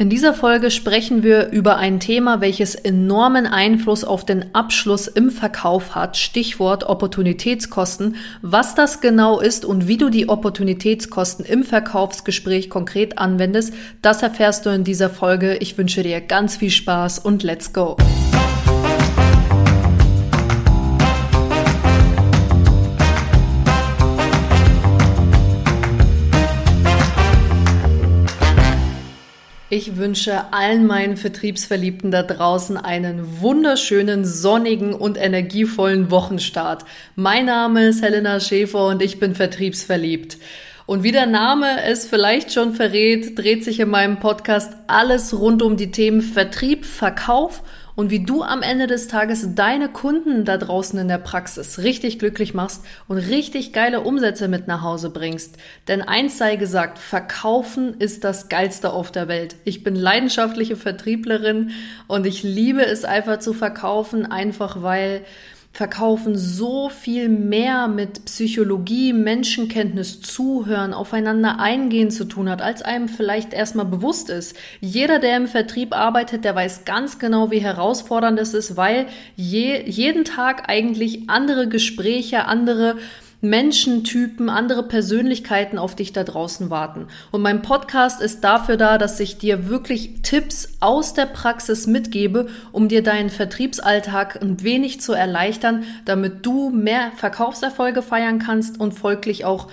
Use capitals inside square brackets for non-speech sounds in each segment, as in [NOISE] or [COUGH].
In dieser Folge sprechen wir über ein Thema, welches enormen Einfluss auf den Abschluss im Verkauf hat. Stichwort Opportunitätskosten. Was das genau ist und wie du die Opportunitätskosten im Verkaufsgespräch konkret anwendest, das erfährst du in dieser Folge. Ich wünsche dir ganz viel Spaß und let's go. Ich wünsche allen meinen Vertriebsverliebten da draußen einen wunderschönen, sonnigen und energievollen Wochenstart. Mein Name ist Helena Schäfer und ich bin vertriebsverliebt. Und wie der Name es vielleicht schon verrät, dreht sich in meinem Podcast alles rund um die Themen Vertrieb, Verkauf und wie du am Ende des Tages deine Kunden da draußen in der Praxis richtig glücklich machst und richtig geile Umsätze mit nach Hause bringst. Denn eins sei gesagt, verkaufen ist das geilste auf der Welt. Ich bin leidenschaftliche Vertrieblerin und ich liebe es einfach zu verkaufen, einfach weil Verkaufen so viel mehr mit Psychologie, Menschenkenntnis, Zuhören, aufeinander eingehen zu tun hat, als einem vielleicht erstmal bewusst ist. Jeder, der im Vertrieb arbeitet, der weiß ganz genau, wie herausfordernd es ist, weil je, jeden Tag eigentlich andere Gespräche, andere Menschentypen, andere Persönlichkeiten auf dich da draußen warten. Und mein Podcast ist dafür da, dass ich dir wirklich Tipps aus der Praxis mitgebe, um dir deinen Vertriebsalltag ein wenig zu erleichtern, damit du mehr Verkaufserfolge feiern kannst und folglich auch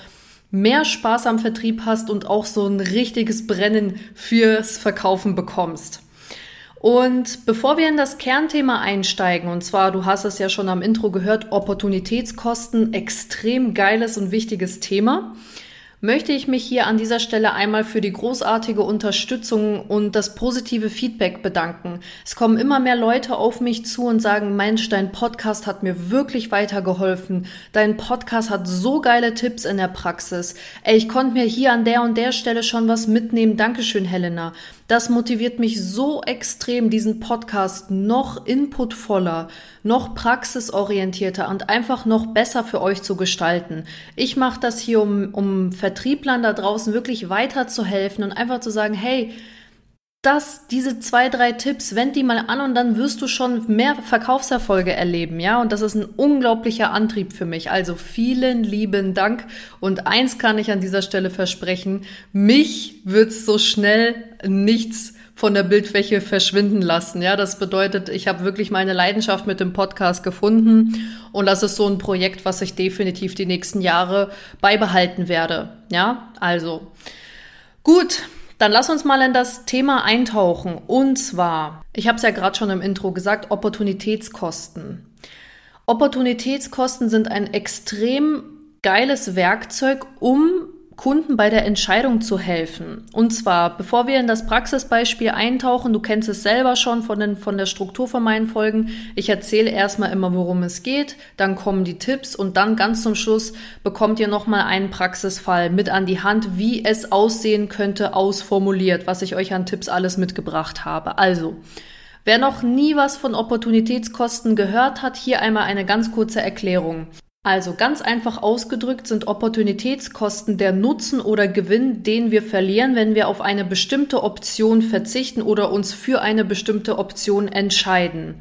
mehr Spaß am Vertrieb hast und auch so ein richtiges Brennen fürs Verkaufen bekommst. Und bevor wir in das Kernthema einsteigen, und zwar, du hast es ja schon am Intro gehört, Opportunitätskosten, extrem geiles und wichtiges Thema möchte ich mich hier an dieser Stelle einmal für die großartige Unterstützung und das positive Feedback bedanken. Es kommen immer mehr Leute auf mich zu und sagen, Mensch, dein Podcast hat mir wirklich weitergeholfen. Dein Podcast hat so geile Tipps in der Praxis. Ey, ich konnte mir hier an der und der Stelle schon was mitnehmen. Dankeschön, Helena. Das motiviert mich so extrem, diesen Podcast noch inputvoller, noch praxisorientierter und einfach noch besser für euch zu gestalten. Ich mache das hier, um, um Vertrieblern da draußen wirklich weiterzuhelfen und einfach zu sagen, hey, das, diese zwei, drei Tipps, wend die mal an und dann wirst du schon mehr Verkaufserfolge erleben, ja? Und das ist ein unglaublicher Antrieb für mich. Also vielen lieben Dank. Und eins kann ich an dieser Stelle versprechen, mich wird's so schnell nichts von der Bildfläche verschwinden lassen. Ja, das bedeutet, ich habe wirklich meine Leidenschaft mit dem Podcast gefunden und das ist so ein Projekt, was ich definitiv die nächsten Jahre beibehalten werde. Ja, also gut. Dann lass uns mal in das Thema eintauchen. Und zwar, ich habe es ja gerade schon im Intro gesagt, Opportunitätskosten. Opportunitätskosten sind ein extrem geiles Werkzeug, um Kunden bei der Entscheidung zu helfen. Und zwar, bevor wir in das Praxisbeispiel eintauchen, du kennst es selber schon von, den, von der Struktur von meinen Folgen. Ich erzähle erstmal immer, worum es geht, dann kommen die Tipps und dann ganz zum Schluss bekommt ihr nochmal einen Praxisfall mit an die Hand, wie es aussehen könnte, ausformuliert, was ich euch an Tipps alles mitgebracht habe. Also, Wer noch nie was von Opportunitätskosten gehört hat, hier einmal eine ganz kurze Erklärung. Also ganz einfach ausgedrückt sind Opportunitätskosten der Nutzen oder Gewinn, den wir verlieren, wenn wir auf eine bestimmte Option verzichten oder uns für eine bestimmte Option entscheiden.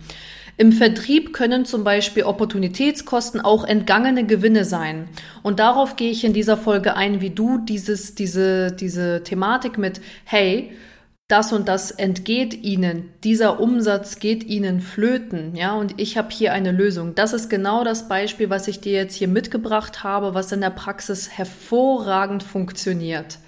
Im Vertrieb können zum Beispiel Opportunitätskosten auch entgangene Gewinne sein. Und darauf gehe ich in dieser Folge ein, wie du dieses, diese, diese Thematik mit, hey, das und das entgeht ihnen, dieser Umsatz geht ihnen flöten, ja, und ich habe hier eine Lösung. Das ist genau das Beispiel, was ich dir jetzt hier mitgebracht habe, was in der Praxis hervorragend funktioniert.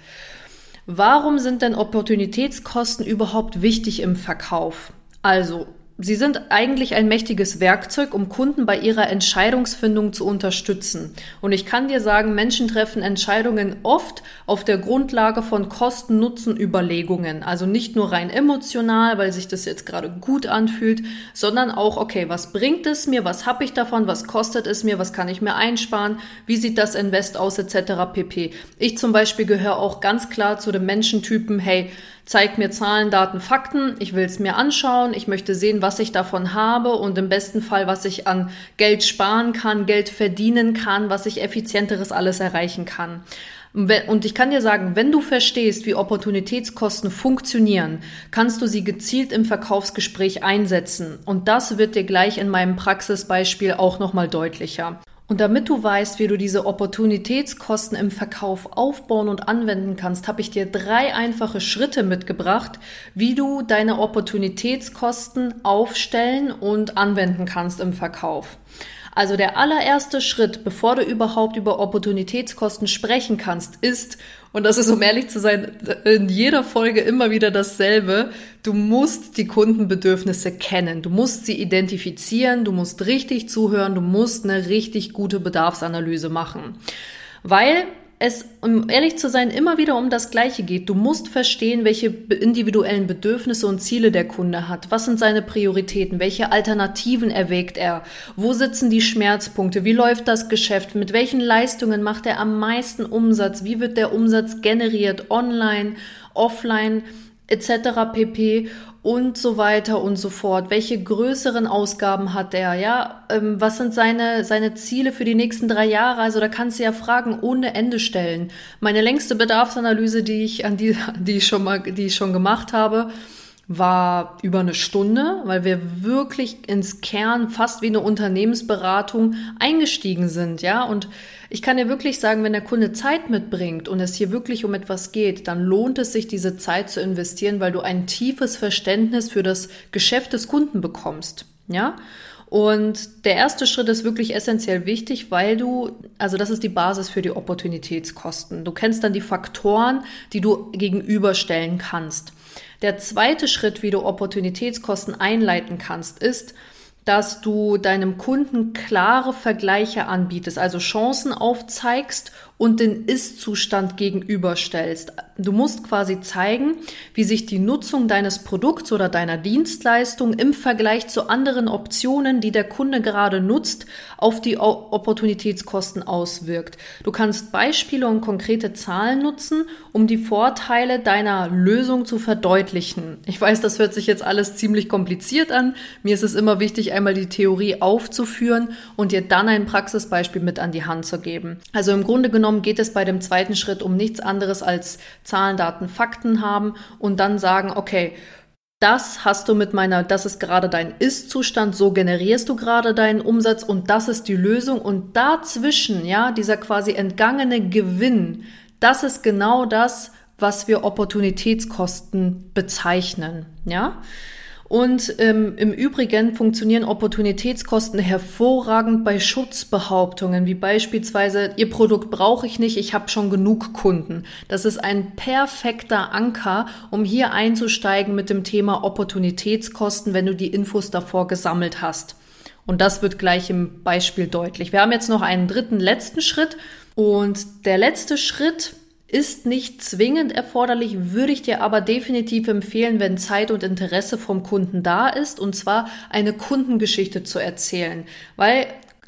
Warum sind denn Opportunitätskosten überhaupt wichtig im Verkauf? Also, Sie sind eigentlich ein mächtiges Werkzeug, um Kunden bei ihrer Entscheidungsfindung zu unterstützen. Und ich kann dir sagen, Menschen treffen Entscheidungen oft auf der Grundlage von Kosten-Nutzen-Überlegungen. Also nicht nur rein emotional, weil sich das jetzt gerade gut anfühlt, sondern auch, okay, was bringt es mir, was habe ich davon, was kostet es mir, was kann ich mir einsparen, wie sieht das Invest aus, etc. pp. Ich zum Beispiel gehöre auch ganz klar zu dem Menschentypen, hey, zeig mir Zahlen, Daten, Fakten, ich will es mir anschauen, ich möchte sehen, was ich davon habe und im besten Fall, was ich an Geld sparen kann, Geld verdienen kann, was ich effizienteres alles erreichen kann. Und ich kann dir sagen, wenn du verstehst, wie Opportunitätskosten funktionieren, kannst du sie gezielt im Verkaufsgespräch einsetzen. Und das wird dir gleich in meinem Praxisbeispiel auch nochmal deutlicher. Und damit du weißt, wie du diese Opportunitätskosten im Verkauf aufbauen und anwenden kannst, habe ich dir drei einfache Schritte mitgebracht, wie du deine Opportunitätskosten aufstellen und anwenden kannst im Verkauf. Also der allererste Schritt, bevor du überhaupt über Opportunitätskosten sprechen kannst, ist, und das ist, um ehrlich zu sein, in jeder Folge immer wieder dasselbe, du musst die Kundenbedürfnisse kennen, du musst sie identifizieren, du musst richtig zuhören, du musst eine richtig gute Bedarfsanalyse machen. Weil es, um ehrlich zu sein, immer wieder um das Gleiche geht. Du musst verstehen, welche individuellen Bedürfnisse und Ziele der Kunde hat. Was sind seine Prioritäten? Welche Alternativen erwägt er? Wo sitzen die Schmerzpunkte? Wie läuft das Geschäft? Mit welchen Leistungen macht er am meisten Umsatz? Wie wird der Umsatz generiert? Online, offline? Etc. pp und so weiter und so fort. Welche größeren Ausgaben hat er? Ja, ähm, was sind seine, seine Ziele für die nächsten drei Jahre? Also da kannst du ja Fragen ohne Ende stellen. Meine längste Bedarfsanalyse, die ich an die, [LAUGHS] die ich schon mal, die ich schon gemacht habe, war über eine Stunde, weil wir wirklich ins Kern fast wie eine Unternehmensberatung eingestiegen sind, ja. Und ich kann dir wirklich sagen, wenn der Kunde Zeit mitbringt und es hier wirklich um etwas geht, dann lohnt es sich, diese Zeit zu investieren, weil du ein tiefes Verständnis für das Geschäft des Kunden bekommst, ja. Und der erste Schritt ist wirklich essentiell wichtig, weil du, also das ist die Basis für die Opportunitätskosten. Du kennst dann die Faktoren, die du gegenüberstellen kannst. Der zweite Schritt, wie du Opportunitätskosten einleiten kannst, ist, dass du deinem Kunden klare Vergleiche anbietest, also Chancen aufzeigst und den Ist-Zustand gegenüberstellst. Du musst quasi zeigen, wie sich die Nutzung deines Produkts oder deiner Dienstleistung im Vergleich zu anderen Optionen, die der Kunde gerade nutzt, auf die Opportunitätskosten auswirkt. Du kannst Beispiele und konkrete Zahlen nutzen, um die Vorteile deiner Lösung zu verdeutlichen. Ich weiß, das hört sich jetzt alles ziemlich kompliziert an. Mir ist es immer wichtig, einmal die Theorie aufzuführen und dir dann ein Praxisbeispiel mit an die Hand zu geben. Also im Grunde genommen genommen geht es bei dem zweiten Schritt um nichts anderes als Zahlen, Daten, Fakten haben und dann sagen, okay, das hast du mit meiner, das ist gerade dein Ist-Zustand, so generierst du gerade deinen Umsatz und das ist die Lösung und dazwischen, ja, dieser quasi entgangene Gewinn, das ist genau das, was wir Opportunitätskosten bezeichnen, ja. Und ähm, im Übrigen funktionieren Opportunitätskosten hervorragend bei Schutzbehauptungen, wie beispielsweise, Ihr Produkt brauche ich nicht, ich habe schon genug Kunden. Das ist ein perfekter Anker, um hier einzusteigen mit dem Thema Opportunitätskosten, wenn du die Infos davor gesammelt hast. Und das wird gleich im Beispiel deutlich. Wir haben jetzt noch einen dritten, letzten Schritt. Und der letzte Schritt ist nicht zwingend erforderlich, würde ich dir aber definitiv empfehlen, wenn Zeit und Interesse vom Kunden da ist, und zwar eine Kundengeschichte zu erzählen, weil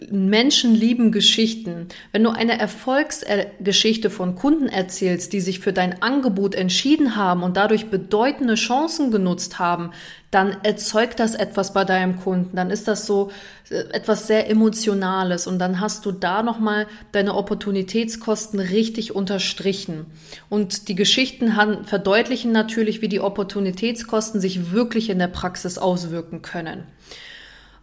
Menschen lieben Geschichten. Wenn du eine Erfolgsgeschichte von Kunden erzählst, die sich für dein Angebot entschieden haben und dadurch bedeutende Chancen genutzt haben, dann erzeugt das etwas bei deinem Kunden. Dann ist das so äh, etwas sehr Emotionales und dann hast du da nochmal deine Opportunitätskosten richtig unterstrichen. Und die Geschichten verdeutlichen natürlich, wie die Opportunitätskosten sich wirklich in der Praxis auswirken können.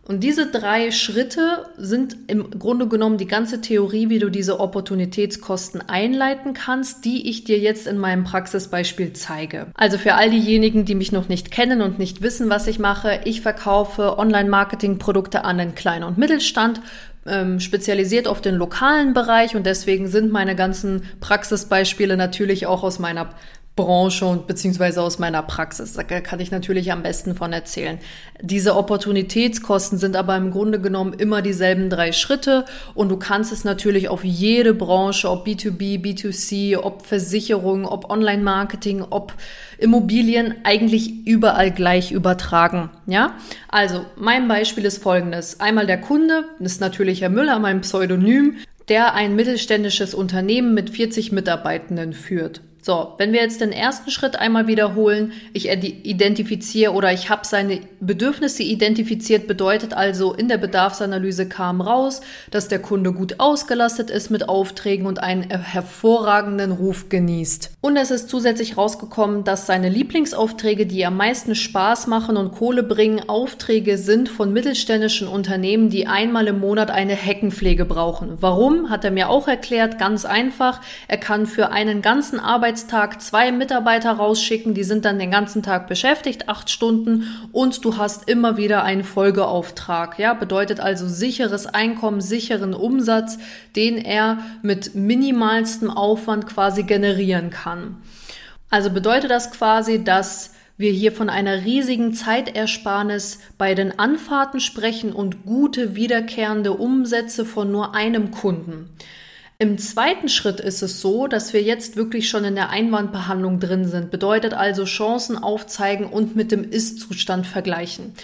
Und diese drei Schritte sind im Grunde genommen die ganze Theorie, wie du diese Opportunitätskosten einleiten kannst, die ich dir jetzt in meinem Praxisbeispiel zeige. Also für all diejenigen, die mich noch nicht kennen und nicht wissen, was ich mache, ich verkaufe Online-Marketing-Produkte an den Klein- und Mittelstand ähm, spezialisiert auf den lokalen Bereich und deswegen sind meine ganzen Praxisbeispiele natürlich auch aus meiner Branche und beziehungsweise aus meiner Praxis. Da kann ich natürlich am besten von erzählen. Diese Opportunitätskosten sind aber im Grunde genommen immer dieselben drei Schritte und du kannst es natürlich auf jede Branche, ob B2B, B2C, ob Versicherung, ob Online-Marketing, ob Immobilien, eigentlich überall gleich übertragen. Ja? Also, mein Beispiel ist folgendes. Einmal der Kunde, das ist natürlich Herr Müller, mein Pseudonym, der ein mittelständisches Unternehmen mit 40 Mitarbeitenden führt. So, wenn wir jetzt den ersten Schritt einmal wiederholen, ich identifiziere oder ich habe seine Bedürfnisse identifiziert, bedeutet also, in der Bedarfsanalyse kam raus, dass der Kunde gut ausgelastet ist mit Aufträgen und einen hervorragenden Ruf genießt. Und es ist zusätzlich rausgekommen, dass seine Lieblingsaufträge, die am meisten Spaß machen und Kohle bringen, Aufträge sind von mittelständischen Unternehmen, die einmal im Monat eine Heckenpflege brauchen. Warum? Hat er mir auch erklärt. Ganz einfach. Er kann für einen ganzen Arbeits Arbeitstag zwei Mitarbeiter rausschicken, die sind dann den ganzen Tag beschäftigt, acht Stunden und du hast immer wieder einen Folgeauftrag. Ja, bedeutet also sicheres Einkommen, sicheren Umsatz, den er mit minimalstem Aufwand quasi generieren kann. Also bedeutet das quasi, dass wir hier von einer riesigen Zeitersparnis bei den Anfahrten sprechen und gute wiederkehrende Umsätze von nur einem Kunden. Im zweiten Schritt ist es so, dass wir jetzt wirklich schon in der Einwandbehandlung drin sind. Bedeutet also Chancen aufzeigen und mit dem Ist-Zustand vergleichen.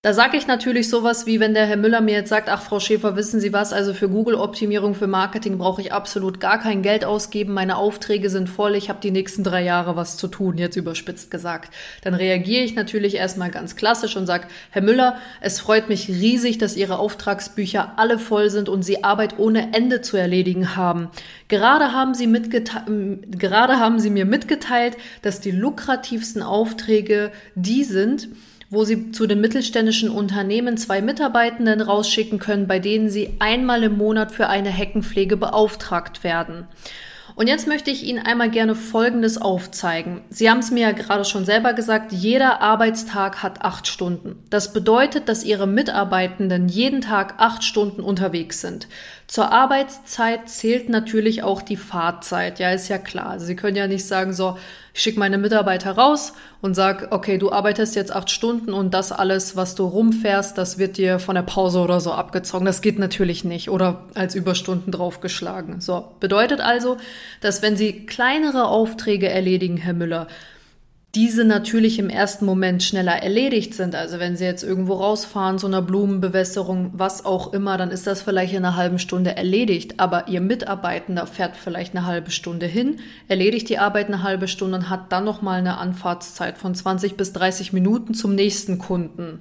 Da sage ich natürlich sowas wie, wenn der Herr Müller mir jetzt sagt, ach Frau Schäfer, wissen Sie was, also für Google-Optimierung, für Marketing brauche ich absolut gar kein Geld ausgeben, meine Aufträge sind voll, ich habe die nächsten drei Jahre was zu tun, jetzt überspitzt gesagt. Dann reagiere ich natürlich erstmal ganz klassisch und sage, Herr Müller, es freut mich riesig, dass Ihre Auftragsbücher alle voll sind und Sie Arbeit ohne Ende zu erledigen haben. Gerade haben Sie, gerade haben Sie mir mitgeteilt, dass die lukrativsten Aufträge die sind, wo Sie zu den mittelständischen Unternehmen zwei Mitarbeitenden rausschicken können, bei denen Sie einmal im Monat für eine Heckenpflege beauftragt werden. Und jetzt möchte ich Ihnen einmal gerne Folgendes aufzeigen. Sie haben es mir ja gerade schon selber gesagt, jeder Arbeitstag hat acht Stunden. Das bedeutet, dass Ihre Mitarbeitenden jeden Tag acht Stunden unterwegs sind. Zur Arbeitszeit zählt natürlich auch die Fahrzeit. Ja, ist ja klar. Also Sie können ja nicht sagen, so, ich schicke meine Mitarbeiter raus und sag, okay, du arbeitest jetzt acht Stunden und das alles, was du rumfährst, das wird dir von der Pause oder so abgezogen. Das geht natürlich nicht oder als Überstunden draufgeschlagen. So, bedeutet also, dass wenn Sie kleinere Aufträge erledigen, Herr Müller, diese natürlich im ersten Moment schneller erledigt sind. Also wenn Sie jetzt irgendwo rausfahren, so einer Blumenbewässerung, was auch immer, dann ist das vielleicht in einer halben Stunde erledigt. Aber Ihr Mitarbeitender fährt vielleicht eine halbe Stunde hin, erledigt die Arbeit eine halbe Stunde und hat dann nochmal eine Anfahrtszeit von 20 bis 30 Minuten zum nächsten Kunden.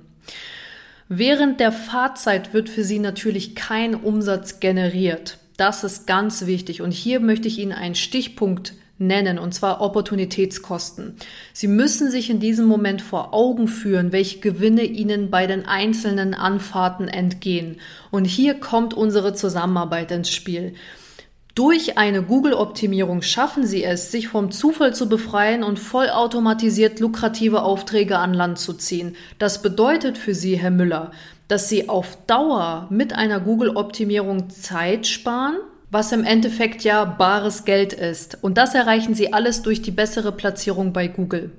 Während der Fahrzeit wird für Sie natürlich kein Umsatz generiert. Das ist ganz wichtig. Und hier möchte ich Ihnen einen Stichpunkt nennen, und zwar Opportunitätskosten. Sie müssen sich in diesem Moment vor Augen führen, welche Gewinne Ihnen bei den einzelnen Anfahrten entgehen. Und hier kommt unsere Zusammenarbeit ins Spiel. Durch eine Google-Optimierung schaffen Sie es, sich vom Zufall zu befreien und vollautomatisiert lukrative Aufträge an Land zu ziehen. Das bedeutet für Sie, Herr Müller, dass Sie auf Dauer mit einer Google-Optimierung Zeit sparen, was im Endeffekt ja bares Geld ist. Und das erreichen sie alles durch die bessere Platzierung bei Google.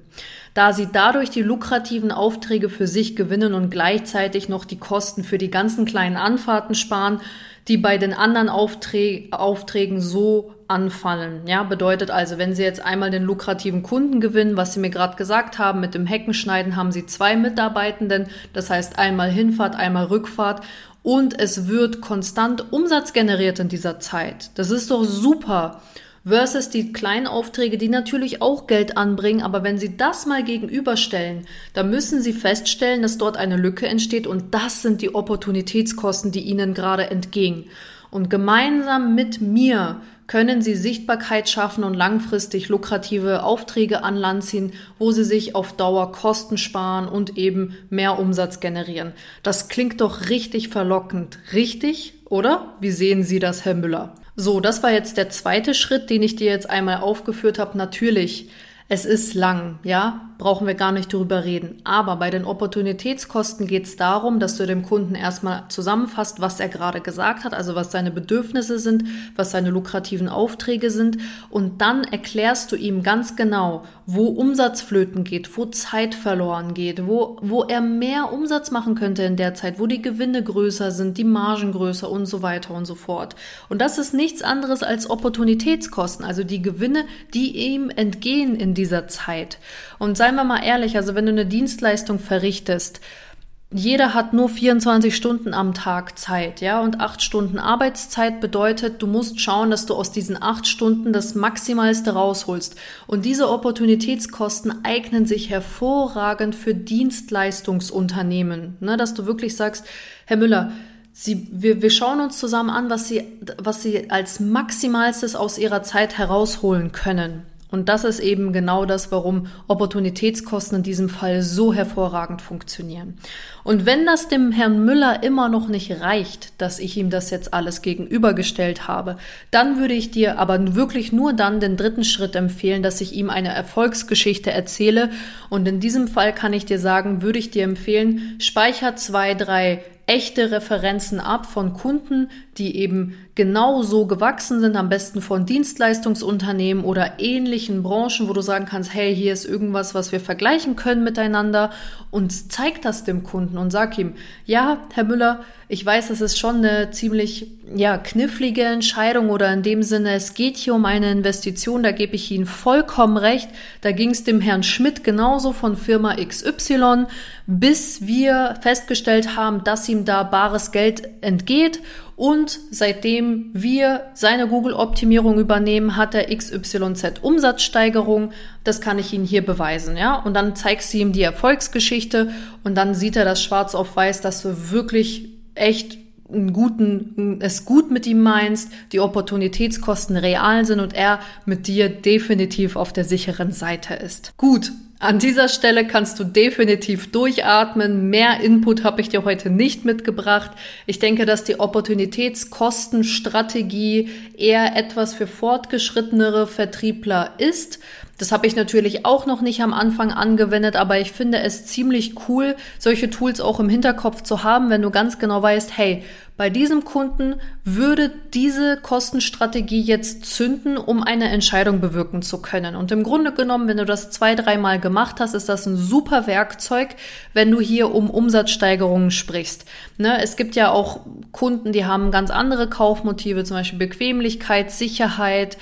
Da sie dadurch die lukrativen Aufträge für sich gewinnen und gleichzeitig noch die Kosten für die ganzen kleinen Anfahrten sparen, die bei den anderen Aufträ Aufträgen so anfallen. Ja, bedeutet also, wenn Sie jetzt einmal den lukrativen Kunden gewinnen, was Sie mir gerade gesagt haben, mit dem Heckenschneiden haben Sie zwei Mitarbeitenden, das heißt einmal Hinfahrt, einmal Rückfahrt und es wird konstant Umsatz generiert in dieser Zeit. Das ist doch super. Versus die kleinen Aufträge, die natürlich auch Geld anbringen, aber wenn Sie das mal gegenüberstellen, dann müssen Sie feststellen, dass dort eine Lücke entsteht und das sind die Opportunitätskosten, die Ihnen gerade entgehen. Und gemeinsam mit mir können Sie Sichtbarkeit schaffen und langfristig lukrative Aufträge an Land ziehen, wo Sie sich auf Dauer Kosten sparen und eben mehr Umsatz generieren. Das klingt doch richtig verlockend. Richtig? Oder? Wie sehen Sie das, Herr Müller? So, das war jetzt der zweite Schritt, den ich dir jetzt einmal aufgeführt habe. Natürlich, es ist lang, ja, brauchen wir gar nicht drüber reden. Aber bei den Opportunitätskosten geht es darum, dass du dem Kunden erstmal zusammenfasst, was er gerade gesagt hat, also was seine Bedürfnisse sind, was seine lukrativen Aufträge sind. Und dann erklärst du ihm ganz genau, wo Umsatzflöten geht, wo Zeit verloren geht, wo, wo er mehr Umsatz machen könnte in der Zeit, wo die Gewinne größer sind, die Margen größer und so weiter und so fort. Und das ist nichts anderes als Opportunitätskosten, also die Gewinne, die ihm entgehen in dieser Zeit. Und seien wir mal ehrlich, also wenn du eine Dienstleistung verrichtest, jeder hat nur 24 Stunden am Tag Zeit, ja, und acht Stunden Arbeitszeit bedeutet, du musst schauen, dass du aus diesen acht Stunden das Maximalste rausholst. Und diese Opportunitätskosten eignen sich hervorragend für Dienstleistungsunternehmen, ne, dass du wirklich sagst, Herr Müller, Sie, wir, wir schauen uns zusammen an, was Sie, was Sie als Maximalstes aus Ihrer Zeit herausholen können. Und das ist eben genau das, warum Opportunitätskosten in diesem Fall so hervorragend funktionieren. Und wenn das dem Herrn Müller immer noch nicht reicht, dass ich ihm das jetzt alles gegenübergestellt habe, dann würde ich dir aber wirklich nur dann den dritten Schritt empfehlen, dass ich ihm eine Erfolgsgeschichte erzähle. Und in diesem Fall kann ich dir sagen, würde ich dir empfehlen, speicher zwei, drei echte Referenzen ab von Kunden, die eben genau so gewachsen sind, am besten von Dienstleistungsunternehmen oder ähnlichen Branchen, wo du sagen kannst, hey, hier ist irgendwas, was wir vergleichen können miteinander und zeig das dem Kunden und sag ihm, ja, Herr Müller, ich weiß, das ist schon eine ziemlich ja, knifflige Entscheidung oder in dem Sinne, es geht hier um eine Investition, da gebe ich Ihnen vollkommen recht. Da ging es dem Herrn Schmidt genauso von Firma XY, bis wir festgestellt haben, dass ihm da bares Geld entgeht und seitdem wir seine Google-Optimierung übernehmen, hat er XYZ Umsatzsteigerung. Das kann ich Ihnen hier beweisen, ja. Und dann zeigst du ihm die Erfolgsgeschichte und dann sieht er das schwarz auf weiß, dass du wirklich echt einen guten, es gut mit ihm meinst, die Opportunitätskosten real sind und er mit dir definitiv auf der sicheren Seite ist. Gut. An dieser Stelle kannst du definitiv durchatmen. Mehr Input habe ich dir heute nicht mitgebracht. Ich denke, dass die Opportunitätskostenstrategie eher etwas für fortgeschrittenere Vertriebler ist. Das habe ich natürlich auch noch nicht am Anfang angewendet, aber ich finde es ziemlich cool, solche Tools auch im Hinterkopf zu haben, wenn du ganz genau weißt, hey, bei diesem Kunden würde diese Kostenstrategie jetzt zünden, um eine Entscheidung bewirken zu können. Und im Grunde genommen, wenn du das zwei, dreimal gemacht hast, ist das ein super Werkzeug, wenn du hier um Umsatzsteigerungen sprichst. Ne, es gibt ja auch Kunden, die haben ganz andere Kaufmotive, zum Beispiel Bequemlichkeit, Sicherheit,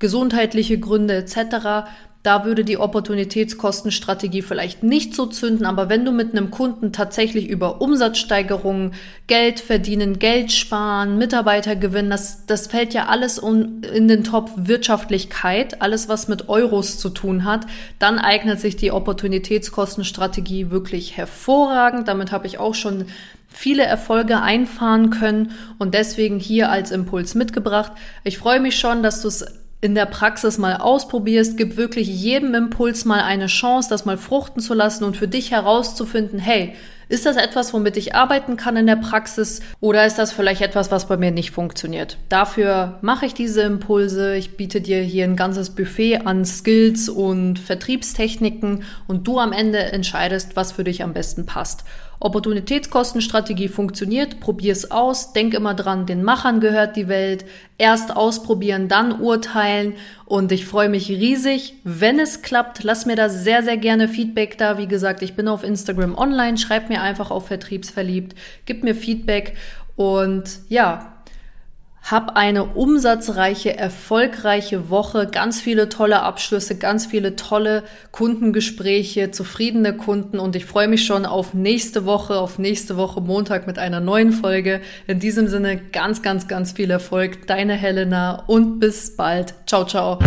gesundheitliche Gründe etc. Da würde die Opportunitätskostenstrategie vielleicht nicht so zünden, aber wenn du mit einem Kunden tatsächlich über Umsatzsteigerungen, Geld verdienen, Geld sparen, Mitarbeiter gewinnen, das, das fällt ja alles in den Top Wirtschaftlichkeit, alles was mit Euros zu tun hat, dann eignet sich die Opportunitätskostenstrategie wirklich hervorragend. Damit habe ich auch schon viele Erfolge einfahren können und deswegen hier als Impuls mitgebracht. Ich freue mich schon, dass du es in der Praxis mal ausprobierst, gib wirklich jedem Impuls mal eine Chance, das mal fruchten zu lassen und für dich herauszufinden, hey, ist das etwas, womit ich arbeiten kann in der Praxis oder ist das vielleicht etwas, was bei mir nicht funktioniert? Dafür mache ich diese Impulse. Ich biete dir hier ein ganzes Buffet an Skills und Vertriebstechniken und du am Ende entscheidest, was für dich am besten passt. Opportunitätskostenstrategie funktioniert, probier's aus, denk immer dran, den Machern gehört die Welt. Erst ausprobieren, dann urteilen und ich freue mich riesig, wenn es klappt. Lass mir da sehr, sehr gerne Feedback da. Wie gesagt, ich bin auf Instagram online, schreib mir einfach auf Vertriebsverliebt, gib mir Feedback und ja, hab eine umsatzreiche, erfolgreiche Woche, ganz viele tolle Abschlüsse, ganz viele tolle Kundengespräche, zufriedene Kunden und ich freue mich schon auf nächste Woche, auf nächste Woche Montag mit einer neuen Folge. In diesem Sinne ganz, ganz, ganz viel Erfolg, deine Helena und bis bald. Ciao, ciao.